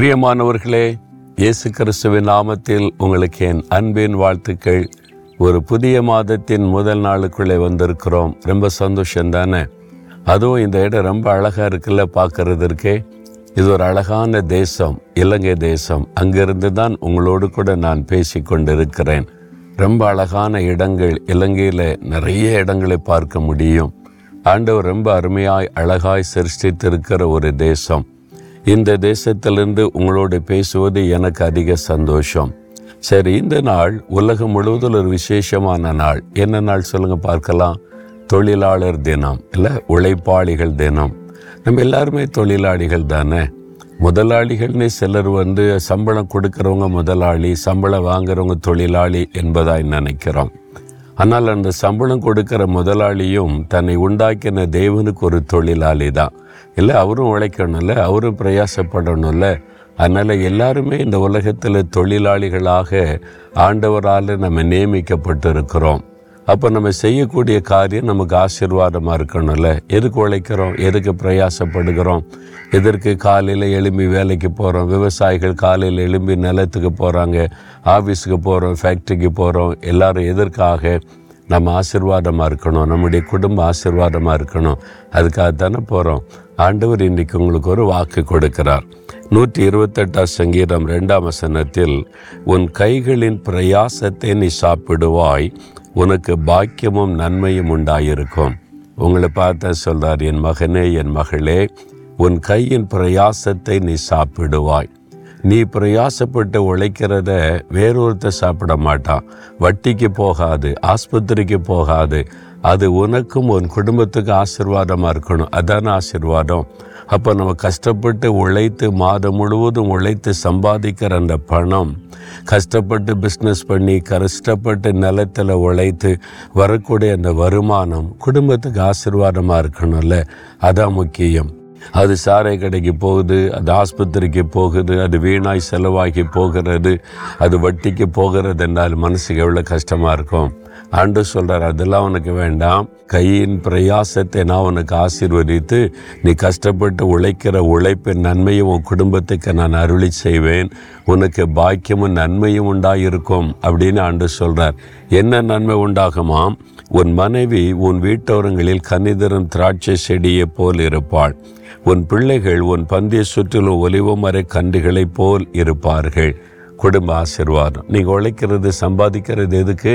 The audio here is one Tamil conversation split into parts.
பிரியமானவர்களே இயேசு கிறிஸ்துவின் நாமத்தில் உங்களுக்கு என் அன்பின் வாழ்த்துக்கள். ஒரு புதிய மாதத்தின் முதல் நாளுக்குள்ளே வந்திருக்கிறோம். ரொம்ப சந்தோஷம் தானே? அதுவும் இந்த இடம் ரொம்ப அழகாக இருக்குல்ல பார்க்கறதற்கே இது ஒரு அழகான தேசம் இலங்கை தேசம். அங்கிருந்து தான் உங்களோடு கூட நான் பேசி கொண்டிருக்கிறேன். ரொம்ப அழகான இடங்கள் இலங்கையில் நிறைய இடங்களை பார்க்க முடியும். ஆண்டவர் ரொம்ப அருமையாய் அழகாய் சிருஷ்டித்திருக்கிற ஒரு தேசம். இந்த தேசத்திலிருந்து உங்களோடு பேசுவது எனக்கு அதிக சந்தோஷம். சரி இந்த நாள் உலகம் முழுவதும் ஒரு விசேஷமான நாள். என்ன நாள் சொல்லுங்க பார்க்கலாம். தொழிலாளர் தினம் இல்லை உழைப்பாளிகள் தினம். நம்ம எல்லாருமே தொழிலாளிகள் தானே? முதலாளிகள்னு சிலர் வந்து சம்பளம் கொடுக்குறவங்க முதலாளி சம்பளம் வாங்குறவங்க தொழிலாளி என்பதாய் நினைக்கிறோம். ஆனால் அந்த சம்பளம் கொடுக்கிற முதலாளியும் தன்னை உண்டாக்கின தேவனுக்கு ஒரு தொழிலாளி தான் இல்லை அவரும் உழைக்கணும்ல அவரும் பிரயாசப்படணும்ல. அதனால் எல்லாருமே இந்த உலகத்தில் தொழிலாளிகளாக ஆண்டவரால் நம்ம நியமிக்கப்பட்டிருக்கிறோம். அப்போ நம்ம செய்யக்கூடிய காரியம் நமக்கு ஆசீர்வாதமாக இருக்கணும்ல. எதுக்கு உழைக்கிறோம்? எதுக்கு பிரயாசப்படுகிறோம்? எதற்கு காலையில் எழும்பி வேலைக்கு போகிறோம் விவசாயிகள் காலையில் எழும்பி நிலத்துக்கு போகிறாங்க ஆஃபீஸுக்கு போகிறோம் ஃபேக்ட்ரிக்கு போகிறோம் எல்லாரும் எதற்காக நம்ம ஆசீர்வாதமாக இருக்கணும்? நம்முடைய குடும்பம் ஆசீர்வாதமாக இருக்கணும். அதுக்காக தானே போகிறோம் ஆண்டவர் இன்றைக்கு உங்களுக்கு ஒரு வாக்கு கொடுக்கிறார். நூற்றி இருபத்தெட்டாம் சங்கீதம் ரெண்டாம் வசனத்தில் உன் கைகளின் பிரயாசத்தை நீ சாப்பிடுவாய் உனக்கு பாக்கியமும் நன்மையும் உண்டாயிருக்கும். உங்களை பார்த்த சொல்றார் என் மகனே என் மகளே உன் கையின் பிரயாசத்தை நீ சாப்பிடுவாய். நீ பிரயாசப்பட்டு உழைக்கிறத வேறொருத்த சாப்பிட மாட்டான். வட்டிக்கு போகாது ஆஸ்பத்திரிக்கு போகாது. அது உனக்கும் உன் குடும்பத்துக்கு ஆசிர்வாதமாக இருக்கணும். அதான ஆசிர்வாதம். அப்போ நம்ம கஷ்டப்பட்டு உழைத்து மாதம் முழுவதும் உழைத்து சம்பாதிக்கிற அந்த பணம் கஷ்டப்பட்டு பிஸ்னஸ் பண்ணி கஷ்டப்பட்டு நிலத்தில் உழைத்து வரக்கூடிய அந்த வருமானம் குடும்பத்துக்கு ஆசிர்வாதமாக இருக்கணும்ல? அதான் முக்கியம். அது சாரை கடைக்கு போகுது அது ஆஸ்பத்திரிக்கு போகுது அது வீணாய் செலவாகி போகிறது அது வட்டிக்கு போகிறது என்றால் மனசுக்கு எவ்வளோ கஷ்டமாக இருக்கும்? ஆண்டு சொல்கிறார் அதெல்லாம் உனக்கு வேண்டாம். கையின் பிரயாசத்தை நான் உனக்கு ஆசீர்வதித்து நீ கஷ்டப்பட்டு உழைக்கிற உழைப்பின் நன்மையும் உன் குடும்பத்துக்கு நான் அருளி செய்வேன். உனக்கு பாக்கியமும் நன்மையும் உண்டாயிருக்கும் அப்படின்னு ஆண்டு சொல்கிறார் என்ன நன்மை உண்டாகுமாம்? உன் மனைவி உன் வீட்டோரங்களில் கனிதரும் திராட்சை செடியை போல் இருப்பாள். உன் பிள்ளைகள் உன் பந்திய சுற்றிலும் ஒலிவமர கன்றுகளைப் போல் இருப்பார்கள். குடும்ப ஆசிர்வாதம். நீங்கள் உழைக்கிறது சம்பாதிக்கிறது எதுக்கு?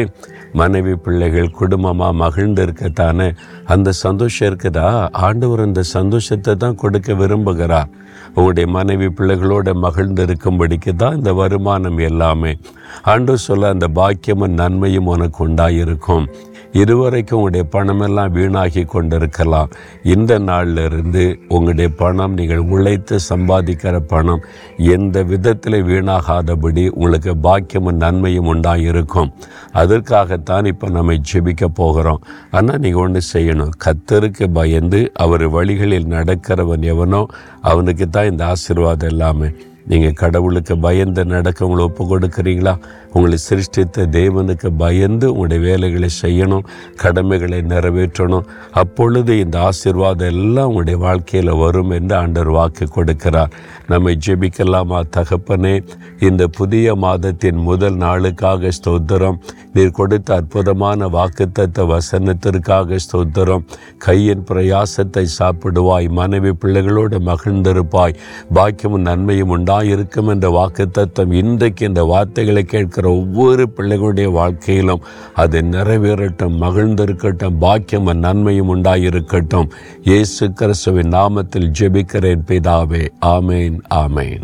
மனைவி பிள்ளைகள் குடும்பமாக மகிழ்ந்து இருக்கத்தானே? அந்த சந்தோஷம் இருக்குதா? ஆண்டவர் அந்த சந்தோஷத்தை தான் கொடுக்க விரும்புகிறார். உங்களுடைய மனைவி பிள்ளைகளோட மகிழ்ந்து இருக்கும்படிக்கு தான் இந்த வருமானம் எல்லாமே. ஆண்டு சொல்ல அந்த பாக்கியமும் நன்மையும் உனக்கு உண்டாயிருக்கும். இதுவரைக்கும் உங்களுடைய பணமெல்லாம் வீணாகி கொண்டிருக்கலாம். இந்த நாளில் இருந்து உங்களுடைய பணம் நீங்கள் உழைத்து சம்பாதிக்கிற பணம் எந்த விதத்தில் வீணாகாதபடி உங்களுக்கு பாக்கியமும் நன்மையும் உண்டாயிருக்கும். அதற்காகத்தான் இப்போ நம்ம ஜெபிக்க போகிறோம். ஆனால் நீங்கள் ஒன்று செய்யணும். கத்தருக்கு பயந்து அவர் வழிகளில் நடக்கிறவன் எவனோ அவனுக்கு தான் இந்த ஆசீர்வாதம் எல்லாமே. நீங்கள் கடவுளுக்கு பயந்து நடக்க உங்களை ஒப்பு கொடுக்குறீங்களா உங்களை சிருஷ்டித்த தேவனுக்கு பயந்து உங்களுடைய வேலைகளை செய்யணும் கடமைகளை நிறைவேற்றணும். அப்பொழுது இந்த ஆசீர்வாதம் எல்லாம் உங்களுடைய வாழ்க்கையில் வரும் என்று ஆண்டர் வாக்கு கொடுக்கிறார். நம்மை ஜெபிக்கலாமா தகப்பனே? இந்த புதிய மாதத்தின் முதல் நாளுக்காக ஸ்தோத்திரம். நீர் கொடுத்த அற்புதமான வாக்குத்தத்த வசனத்திற்காக ஸ்தோத்திரம். கையின் பிரயாசத்தை சாப்பிடுவாய் மனைவி பிள்ளைகளோடு மகிழ்ந்திருப்பாய். பாக்கியமும் நன்மையும் உண்டா இருக்கும் என்ற வாக்குத்தத்தம் இன்றைக்கு இந்த வார்த்தைகளை கேட்கிற ஒவ்வொரு பிள்ளைகளுடைய வாழ்க்கையிலும் அது நிறைவேறட்டும் மகிழ்ந்திருக்கட்டும் பாக்கியமும் நன்மையும் உண்டாயிருக்கட்டும். இயேசு கிறிஸ்துவின் நாமத்தில் ஜெபிக்கிறேன் பிதாவே. ஆமேன் ஆமேன்.